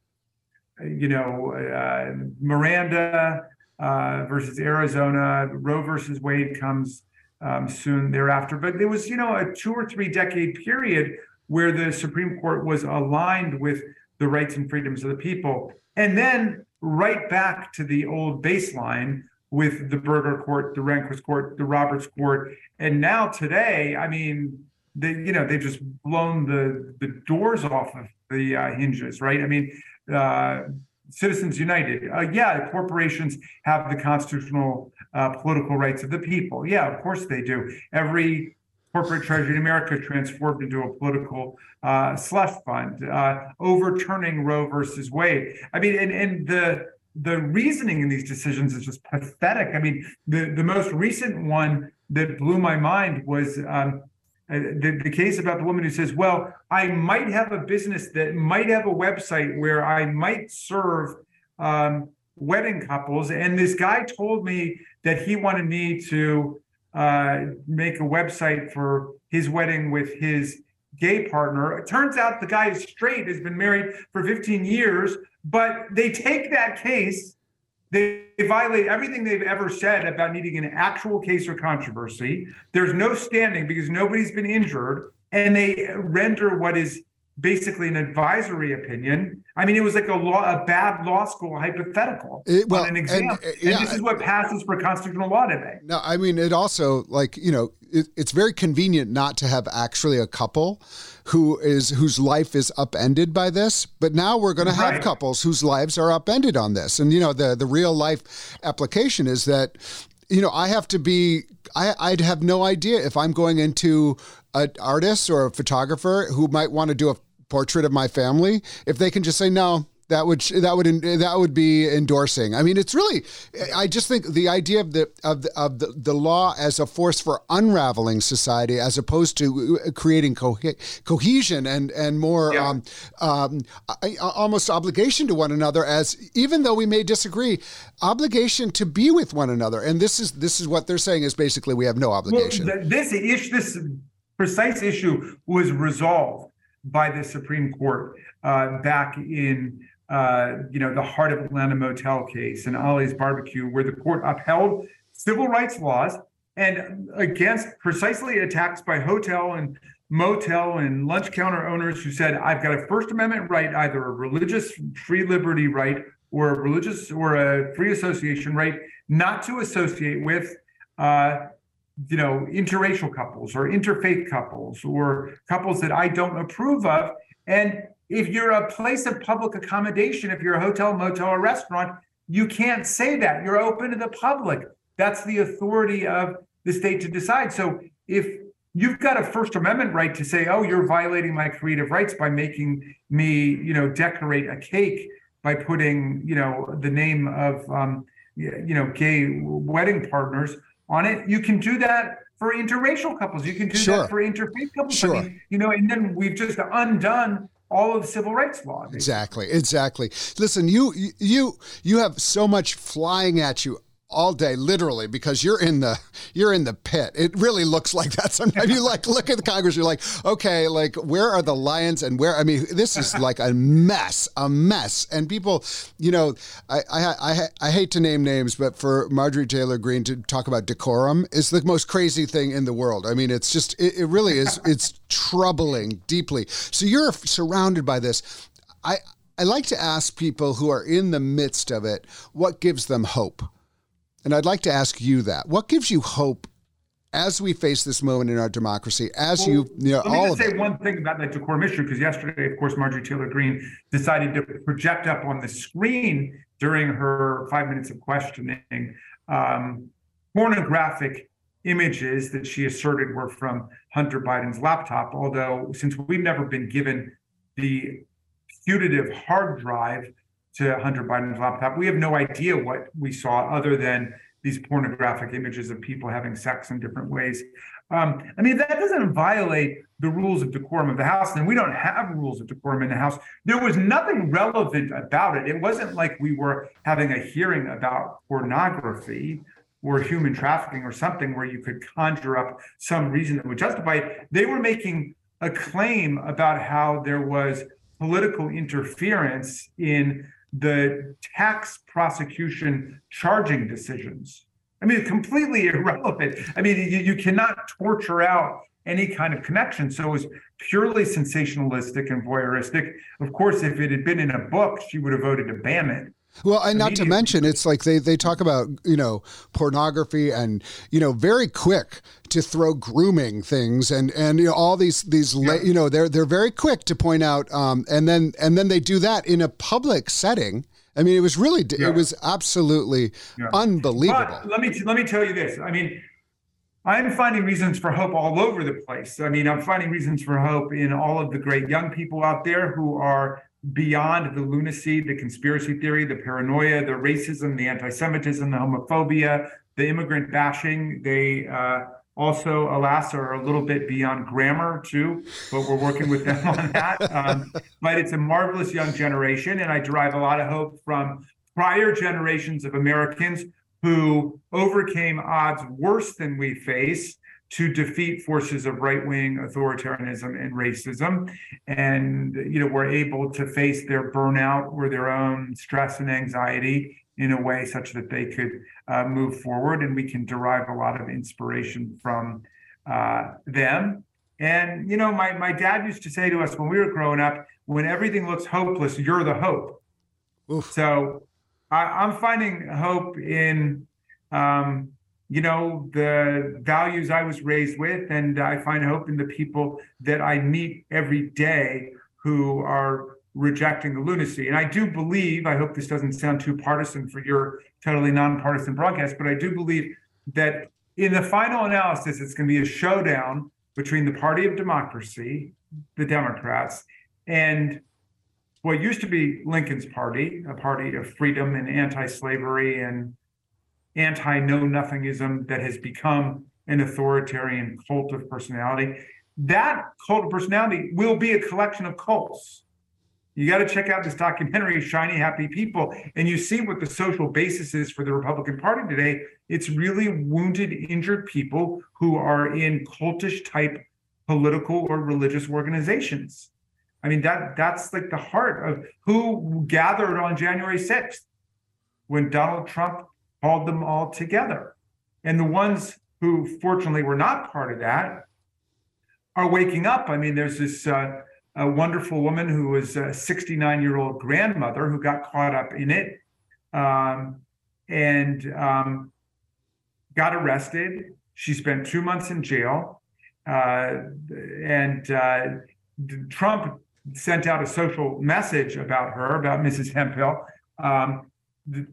you know, uh, Miranda uh, versus Arizona. Roe versus Wade comes um, soon thereafter. But there was, you know, a two or three decade period where the Supreme Court was aligned with the rights and freedoms of the people. And then right back to the old baseline with the Burger Court, the Rehnquist Court, the Roberts Court, and now today, I mean, they you know they've just blown the the doors off of the uh, hinges, right? I mean, uh, Citizens United, uh, yeah, corporations have the constitutional uh, political rights of the people. Yeah, of course they do. Every corporate treasury in America transformed into a political uh, slush fund, uh, overturning Roe versus Wade. I mean, and and the the reasoning in these decisions is just pathetic. I mean, the, the most recent one that blew my mind was um, uh, the, the case about the woman who says, Well, I might have a business that might have a website where I might serve um, wedding couples. And this guy told me that he wanted me to uh, make a website for his wedding with his gay partner. It turns out the guy is straight, has been married for 15 years, but they take that case, they violate everything they've ever said about needing an actual case or controversy. There's no standing because nobody's been injured, and they render what is basically an advisory opinion. I mean, it was like a law, a bad law school hypothetical It- well, an exam. and, And, yeah, this is what passes for constitutional law today. No, I mean it also like you know it, it's very convenient not to have actually a couple who is whose life is upended by this, but now we're going to have Right. couples whose lives are upended on this, and you know the the real life application is that you know I have to be I I'd have no idea if I'm going into an artist or a photographer who might want to do a portrait of my family if they can just say no that would that would that would be endorsing. I mean, it's really. I just think the idea of the of the, of the, the law as a force for unraveling society, as opposed to creating co- cohesion and and more um, um, I- almost obligation to one another. As even though we may disagree, obligation to be with one another. And this is this is what they're saying is basically we have no obligation. Well, th- this issue, this precise issue, was resolved by the Supreme Court uh, back in uh, you know the Heart of Atlanta Motel case and Ollie's Barbecue, where the court upheld civil rights laws and against precisely attacks by hotel and motel and lunch counter owners who said, "I've got a First Amendment right, either a religious free liberty right or a religious or a free association right, not to associate with." Uh, you know, interracial couples or interfaith couples or couples that I don't approve of. And if you're a place of public accommodation, if you're a hotel, motel, or restaurant, you can't say that. You're open to the public. That's the authority of the state to decide. So if you've got a First Amendment right to say, "Oh, you're violating my creative rights by making me, you know, decorate a cake by putting, you know, the name of, um, you know, gay wedding partners on it," you can do that for interracial couples. You can do Sure. that for interfaith couples. Sure. I mean, you know, and then we've just undone all of the civil rights law. Exactly, exactly. Listen, you you you have so much flying at you all day literally because you're in the you're in the pit. It really looks like that sometimes [LAUGHS] you like look at the congress you're like okay like where are the lions and where i mean this is [LAUGHS] like a mess a mess. And people you know i i i, I hate to name names but for marjorie taylor greene to talk about decorum is the most crazy thing in the world. I mean it's just it, it really is [LAUGHS] it's troubling deeply. So you're surrounded by this. I I like to ask people who are in the midst of it what gives them hope. And I'd like to ask you that. What gives you hope as we face this moment in our democracy, as you, you know, Let me all just say it? one thing about that decorum issue, because yesterday, of course, Marjorie Taylor Greene decided to project up on the screen during her five minutes of questioning um, pornographic images that she asserted were from Hunter Biden's laptop. Although, since we've never been given the putative hard drive to Hunter Biden's laptop, we have no idea what we saw other than these pornographic images of people having sex in different ways. Um, I mean, that doesn't violate the rules of decorum of the House, and we don't have rules of decorum in the House. There was nothing relevant about it. It wasn't like we were having a hearing about pornography or human trafficking or something where you could conjure up some reason that would justify it. They were making a claim about how there was political interference in the tax prosecution charging decisions. I mean, completely [LAUGHS] irrelevant. I mean, you, you cannot torture out any kind of connection. So it was purely sensationalistic and voyeuristic. Of course, if it had been in a book, she would have voted to ban it. Well, and not to mention, it's like they, they talk about, you know, pornography and, you know, very quick to throw grooming things and, and, you know, all these, these, la- you know, they're, they're very quick to point out. Um, and then, and then they do that in a public setting. I mean, it was really, it was absolutely Yeah. unbelievable. But let me let me tell you this. I mean, I'm finding reasons for hope all over the place. I mean, I'm finding reasons for hope in all of the great young people out there who are beyond the lunacy, the conspiracy theory, the paranoia, the racism, the anti-Semitism, the homophobia, the immigrant bashing. They uh, also, alas, are a little bit beyond grammar too, but we're working with them on that. Um, but it's a marvelous young generation, and I derive a lot of hope from prior generations of Americans who overcame odds worse than we face to defeat forces of right-wing authoritarianism and racism. And you know were able to face their burnout or their own stress and anxiety in a way such that they could uh, move forward. And we can derive a lot of inspiration from uh, them. And you know my, my dad used to say to us when we were growing up when everything looks hopeless you're the hope. So I, I'm finding hope in, um, you know, the values I was raised with, and I find hope in the people that I meet every day who are rejecting the lunacy. And I do believe, I hope this doesn't sound too partisan for your totally nonpartisan broadcast, but I do believe that in the final analysis, it's going to be a showdown between the party of democracy, the Democrats, and what used to be Lincoln's party, a party of freedom and anti-slavery and anti-know-nothingism that has become an authoritarian cult of personality. That cult of personality will be a collection of cults. You got to check out this documentary, Shiny Happy People, and you see what the social basis is for the Republican Party today. It's really wounded, injured people who are in cultish type political or religious organizations. I mean, that that's like the heart of who gathered on January 6th when Donald Trump called them all together. And the ones who fortunately were not part of that are waking up. I mean, there's this uh, a wonderful woman who was a 69 year old grandmother who got caught up in it um, and um, got arrested. She spent two months in jail. Uh, and uh, Trump sent out a social message about her, about Mrs. Hemphill. Um,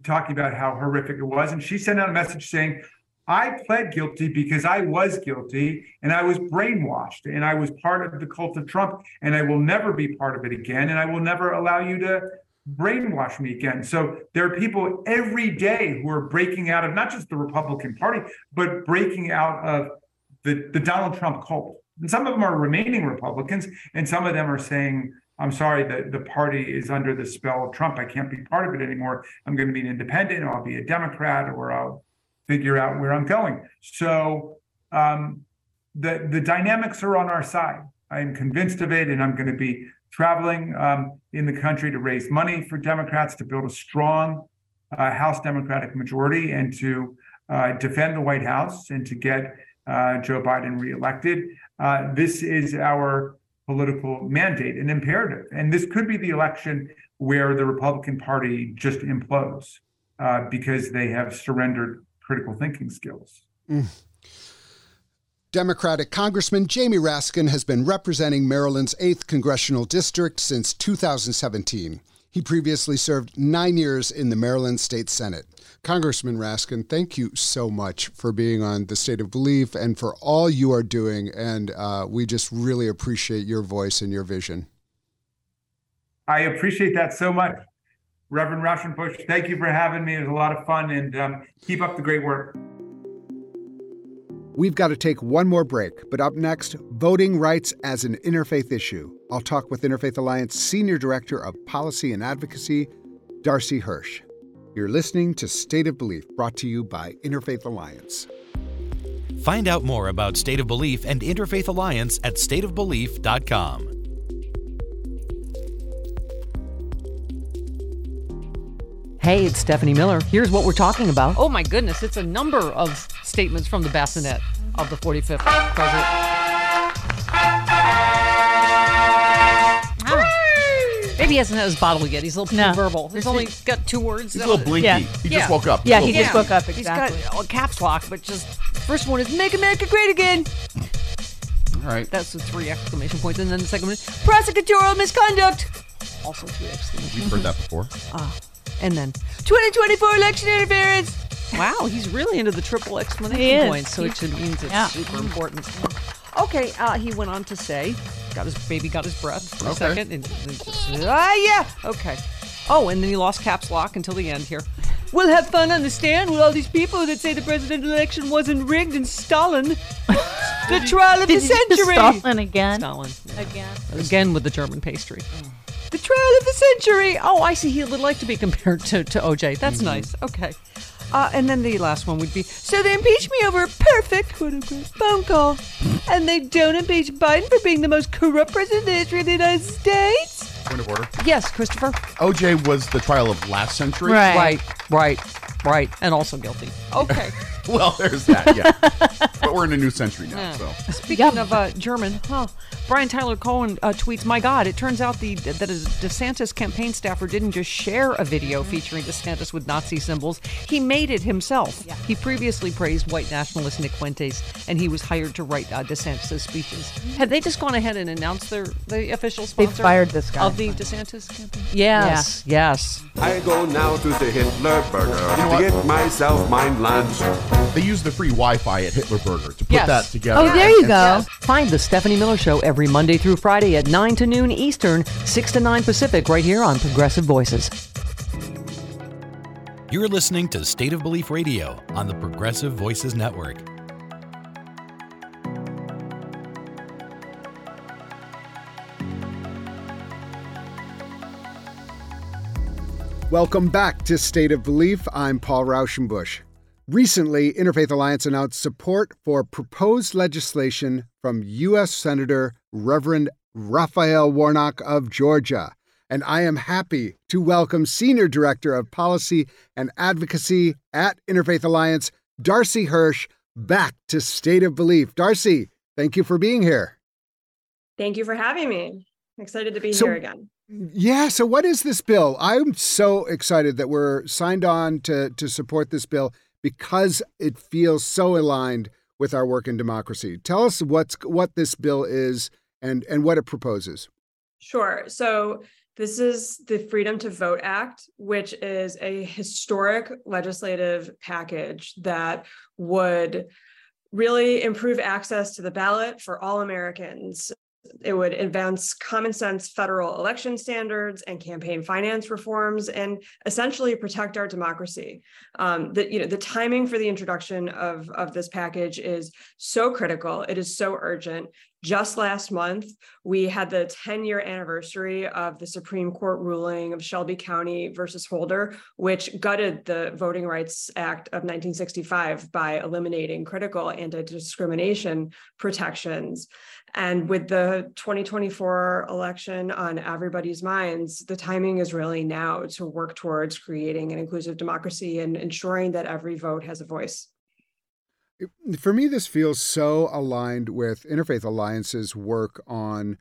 talking about how horrific it was. And she sent out a message saying, I pled guilty because I was guilty and I was brainwashed and I was part of the cult of Trump and I will never be part of it again. And I will never allow you to brainwash me again. So there are people every day who are breaking out of not just the Republican Party, but breaking out of the, the Donald Trump cult. And some of them are remaining Republicans, and some of them are saying, I'm sorry, the, the party is under the spell of Trump. I can't be part of it anymore. I'm going to be an independent, or I'll be a Democrat, or I'll figure out where I'm going. So um, the the dynamics are on our side. I am convinced of it, and I'm going to be traveling um, in the country to raise money for Democrats to build a strong uh, House Democratic majority and to uh, defend the White House and to get uh, Joe Biden reelected. Uh, this is our political mandate and imperative. And this could be the election where the Republican Party just implodes uh, because they have surrendered critical thinking skills. Mm. Democratic Congressman Jamie Raskin has been representing Maryland's 8th congressional district since 2017. He previously served nine years in the Maryland State Senate. Congressman Raskin, thank you so much for being on The State of Belief and for all you are doing. And uh, we just really appreciate your voice and your vision. I appreciate that so much. Reverend Rauschenbusch, thank you for having me. It was a lot of fun and um, keep up the great work. We've got to take one more break, but up next, voting rights as an interfaith issue. I'll talk with Interfaith Alliance Senior Director of Policy and Advocacy, Darcy Hirsch. You're listening to State of Belief, brought to you by Interfaith Alliance. Find out more about State of Belief and Interfaith Alliance at stateofbelief.com. Hey, it's Stephanie Miller. Here's what we're talking about. Oh my goodness, it's a number of statements from the bassinet of the 45th president. Maybe he hasn't had his bottle yet. He's a little no. verbal. He's only got two words. He's a little blinky. Yeah. He yeah. just woke up. Yeah, he just woke up. Exactly. He's got a caps lock, but just first one is "Make America Great Again." All right. That's the three exclamation points, and then the second one is prosecutorial misconduct. Also three exclamation. Points. We've heard that before. Ah. And then 2024 election interference. Wow, he's really into the triple exclamation points, so it means it's yeah. super important. Okay, uh, he went on to say, got his baby got his breath for okay. a second, and, and ah, yeah, okay. Oh, and then he lost caps lock until the end here. We'll have fun on the stand with all these people that say the presidential election wasn't rigged and Stollen. [LAUGHS] the trial of the century. Stollen again. Stollen. Yeah. Again. Again with the German pastry. The trial of the century. Oh, I see. He would like to be compared to, to OJ. That's mm-hmm. nice. Okay. Uh, and then the last one would be so they impeach me over a perfect quote unquote phone call, and they don't impeach Biden for being the most corrupt president in the history of the United States. Point of order. Yes, Christopher. OJ was the trial of last century. Right. Right. Right. Right. And also guilty. [LAUGHS] Okay. [LAUGHS] well, there's that. Yeah. [LAUGHS] but we're in a new century now. Yeah. So speaking yep. of uh, German, huh? Brian Tyler Cohen uh, tweets, "My God, it turns out the that a DeSantis campaign staffer didn't just share a video mm-hmm. featuring DeSantis with Nazi symbols; he made it himself. Yeah. He previously praised white nationalist Nick Fuentes, and he was hired to write uh, DeSantis' speeches. Mm-hmm. Had they just gone ahead and announced their the official sponsor? They fired this guy of the DeSantis campaign. Yes, yeah. yes. I go now to the Hitler Burger you know to get myself my lunch. They use the free Wi-Fi at Hitler Burger to put yes. that together. Oh, there you go. Find the Stephanie Miller Show every Monday through Friday at 9 to noon Eastern, 6 to 9 Pacific, right here on Progressive Voices. You're listening to State of Belief Radio on the Progressive Voices Network. Welcome back to State of Belief. I'm Paul Rauschenbusch. Recently, Interfaith Alliance announced support for proposed legislation from U.S. Senator Reverend Raphael Warnock of Georgia. And I am happy to welcome Senior Director of Policy and Advocacy at Interfaith Alliance, Darcy Hirsch, back to State of Belief. Darcy, thank you for being here. Thank you for having me. I'm excited to be so, here again. Yeah. So, what is this bill? I'm so excited that we're signed on to to support this bill because it feels so aligned with our work in democracy. Tell us what's what this bill is and and what it proposes. Sure. So This is the Freedom to Vote Act, which is a historic legislative package that would really improve access to the ballot for all Americans. It would advance common sense federal election standards and campaign finance reforms, and essentially protect our democracy. Um, the, you know, the timing for the introduction of, of this package is so critical. It is so urgent. Just last month, we had the 10 year anniversary of the Supreme Court ruling of Shelby County versus Holder, which gutted the Voting Rights Act of 1965 by eliminating critical anti discrimination protections. And with the 2024 election on everybody's minds, the timing is really now to work towards creating an inclusive democracy and ensuring that every vote has a voice. For me, this feels so aligned with Interfaith Alliance's work on,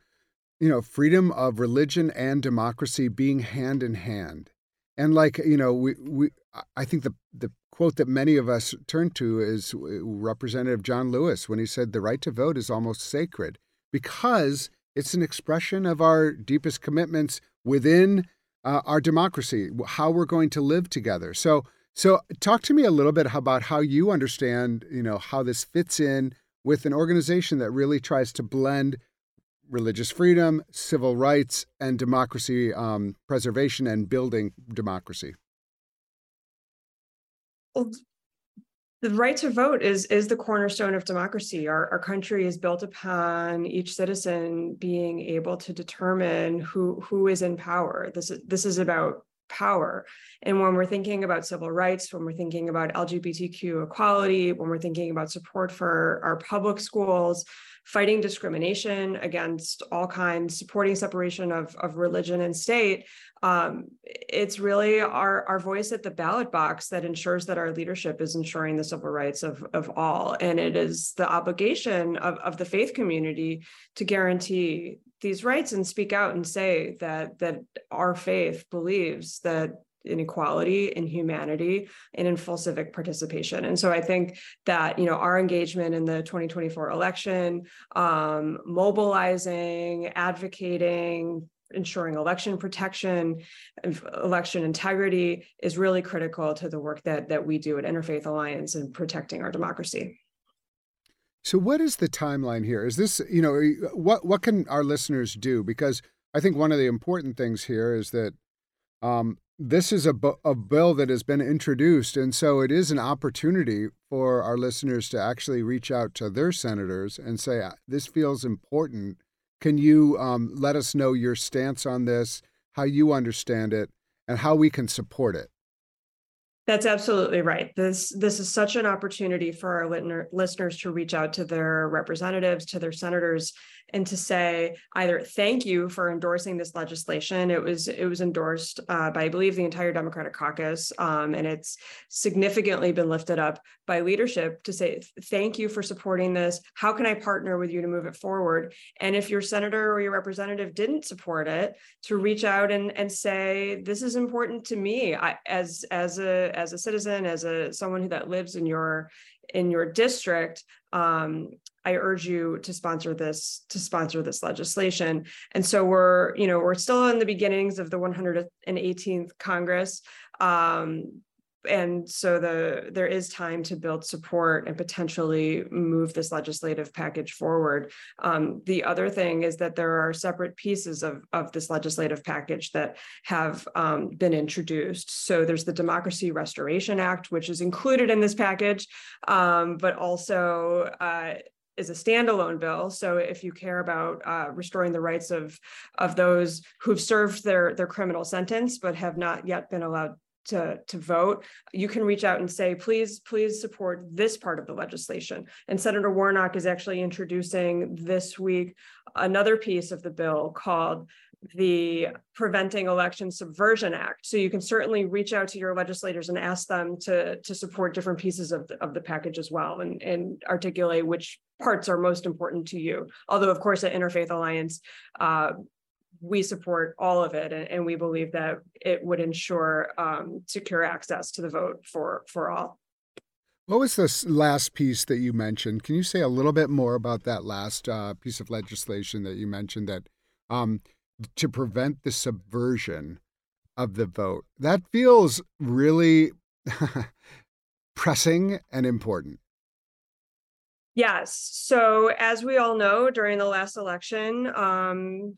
you know, freedom of religion and democracy being hand in hand. And like, you know, we, we I think the the quote that many of us turn to is Representative John Lewis when he said the right to vote is almost sacred because it's an expression of our deepest commitments within uh, our democracy, how we're going to live together. So so, talk to me a little bit about how you understand, you know, how this fits in with an organization that really tries to blend religious freedom, civil rights, and democracy um, preservation and building democracy. Well, the right to vote is is the cornerstone of democracy. Our, our country is built upon each citizen being able to determine who who is in power. This is this is about power. And when we're thinking about civil rights, when we're thinking about LGBTQ equality, when we're thinking about support for our public schools, fighting discrimination against all kinds, supporting separation of, of religion and state, um, it's really our, our voice at the ballot box that ensures that our leadership is ensuring the civil rights of, of all. And it is the obligation of, of the faith community to guarantee these rights and speak out and say that that our faith believes that inequality in humanity and in full civic participation and so i think that you know our engagement in the 2024 election um, mobilizing advocating ensuring election protection election integrity is really critical to the work that that we do at interfaith alliance in protecting our democracy so, what is the timeline here? Is this, you know, what what can our listeners do? Because I think one of the important things here is that um, this is a, a bill that has been introduced, and so it is an opportunity for our listeners to actually reach out to their senators and say, uh, "This feels important. Can you um, let us know your stance on this, how you understand it, and how we can support it?" That's absolutely right. This this is such an opportunity for our listeners to reach out to their representatives, to their senators, and to say either thank you for endorsing this legislation. It was it was endorsed uh, by I believe the entire Democratic caucus, um, and it's significantly been lifted up by leadership to say thank you for supporting this. How can I partner with you to move it forward? And if your senator or your representative didn't support it, to reach out and and say this is important to me I, as as a as a citizen, as a someone who that lives in your in your district, um, I urge you to sponsor this to sponsor this legislation. And so we're you know we're still in the beginnings of the 118th Congress. Um, and so the there is time to build support and potentially move this legislative package forward. Um, the other thing is that there are separate pieces of, of this legislative package that have um, been introduced. So there's the Democracy Restoration Act, which is included in this package, um, but also uh, is a standalone bill. So if you care about uh, restoring the rights of of those who've served their their criminal sentence but have not yet been allowed to, to vote, you can reach out and say, please, please support this part of the legislation. And Senator Warnock is actually introducing this week another piece of the bill called the Preventing Election Subversion Act. So you can certainly reach out to your legislators and ask them to, to support different pieces of the, of the package as well and, and articulate which parts are most important to you. Although, of course, at Interfaith Alliance, uh, we support all of it, and, and we believe that it would ensure um, secure access to the vote for for all. What was this last piece that you mentioned? Can you say a little bit more about that last uh, piece of legislation that you mentioned that um, to prevent the subversion of the vote. That feels really [LAUGHS] pressing and important. Yes. So, as we all know, during the last election, um,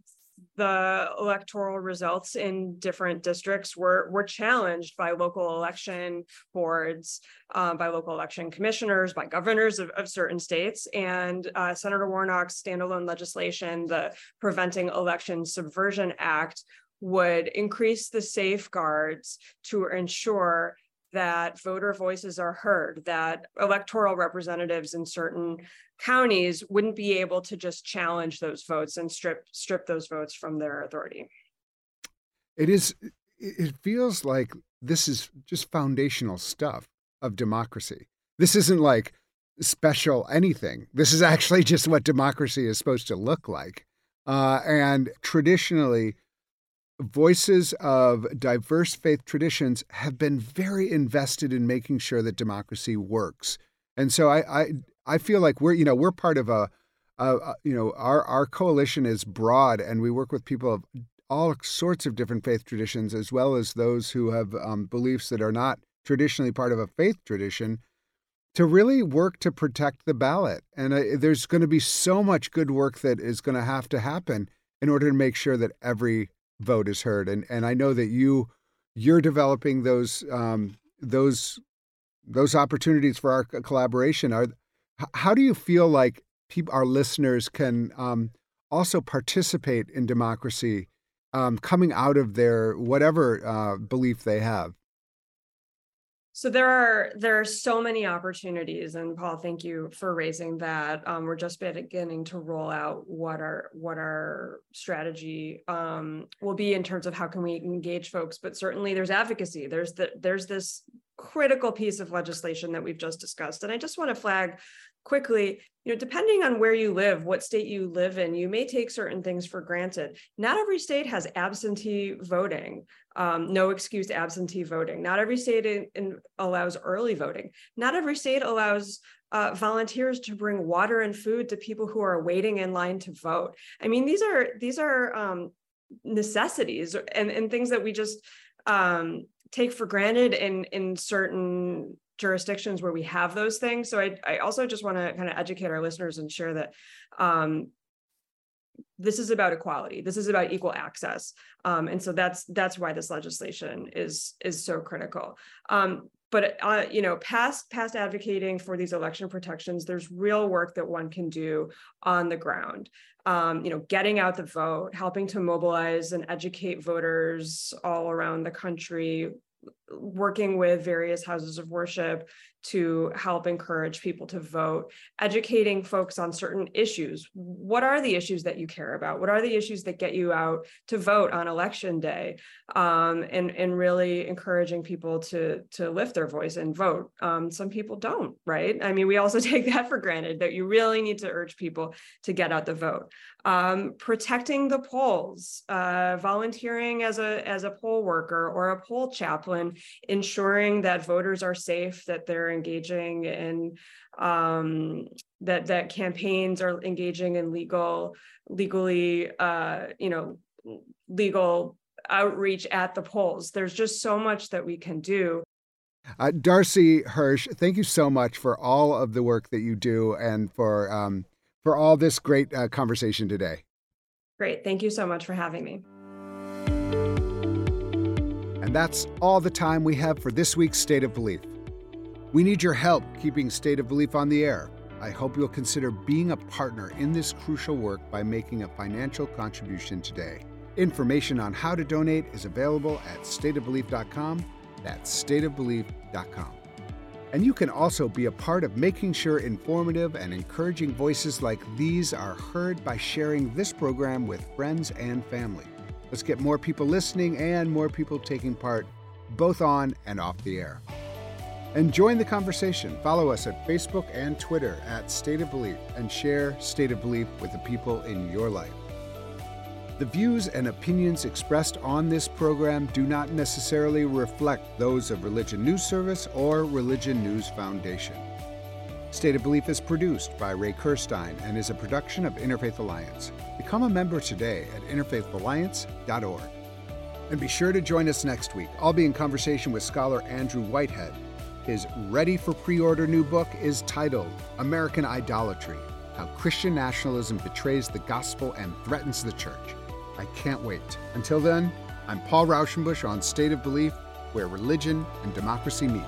the electoral results in different districts were were challenged by local election boards, uh, by local election commissioners, by governors of, of certain states, and uh, Senator Warnock's standalone legislation, the Preventing Election Subversion Act, would increase the safeguards to ensure that voter voices are heard, that electoral representatives in certain counties wouldn't be able to just challenge those votes and strip strip those votes from their authority. It is it feels like this is just foundational stuff of democracy. This isn't like special anything. This is actually just what democracy is supposed to look like. Uh, and traditionally, voices of diverse faith traditions have been very invested in making sure that democracy works. And so I, I, I feel like we're, you know, we're part of a, a, you know, our, our coalition is broad and we work with people of all sorts of different faith traditions, as well as those who have um, beliefs that are not traditionally part of a faith tradition, to really work to protect the ballot. And uh, there's going to be so much good work that is going to have to happen in order to make sure that every vote is heard. And and I know that you you're developing those um, those those opportunities for our collaboration. Are how do you feel like people, our listeners can um, also participate in democracy, um, coming out of their whatever uh, belief they have? So there are there are so many opportunities, and Paul, thank you for raising that. Um, we're just beginning to roll out what our what our strategy um, will be in terms of how can we engage folks. But certainly, there's advocacy. There's the there's this critical piece of legislation that we've just discussed, and I just want to flag quickly you know depending on where you live what state you live in you may take certain things for granted. Not every state has absentee voting. Um, no excuse absentee voting. Not every state in, in allows early voting. Not every state allows uh, volunteers to bring water and food to people who are waiting in line to vote. I mean these are these are um, necessities and, and things that we just um, take for granted in in certain jurisdictions where we have those things. So I, I also just want to kind of educate our listeners and share that um, this is about equality. This is about equal access, um, and so that's that's why this legislation is is so critical. Um, but uh, you know, past past advocating for these election protections, there's real work that one can do on the ground. Um, you know, getting out the vote, helping to mobilize and educate voters all around the country, working with various houses of worship to help encourage people to vote, educating folks on certain issues. What are the issues that you care about? What are the issues that get you out to vote on election day? Um, and, and really encouraging people to, to lift their voice and vote. Um, some people don't, right? I mean, we also [LAUGHS] take that for granted that you really need to urge people to get out the vote. Um, protecting the polls, uh, volunteering as a, as a poll worker or a poll chaplain, ensuring that voters are safe, that they're engaging in um, that that campaigns are engaging in legal legally uh, you know legal outreach at the polls. There's just so much that we can do. Uh, darcy hirsch thank you so much for all of the work that you do and for um, for all this great uh, conversation today great thank you so much for having me and that's all the time we have for this week's state of belief we need your help keeping State of Belief on the air. I hope you'll consider being a partner in this crucial work by making a financial contribution today. Information on how to donate is available at stateofbelief.com. That's stateofbelief.com. And you can also be a part of making sure informative and encouraging voices like these are heard by sharing this program with friends and family. Let's get more people listening and more people taking part, both on and off the air. And join the conversation. Follow us at Facebook and Twitter at State of Belief and share State of Belief with the people in your life. The views and opinions expressed on this program do not necessarily reflect those of Religion News Service or Religion News Foundation. State of Belief is produced by Ray Kirstein and is a production of Interfaith Alliance. Become a member today at interfaithalliance.org. And be sure to join us next week. I'll be in conversation with scholar Andrew Whitehead. His ready for pre order new book is titled American Idolatry How Christian Nationalism Betrays the Gospel and Threatens the Church. I can't wait. Until then, I'm Paul Rauschenbusch on State of Belief, where religion and democracy meet.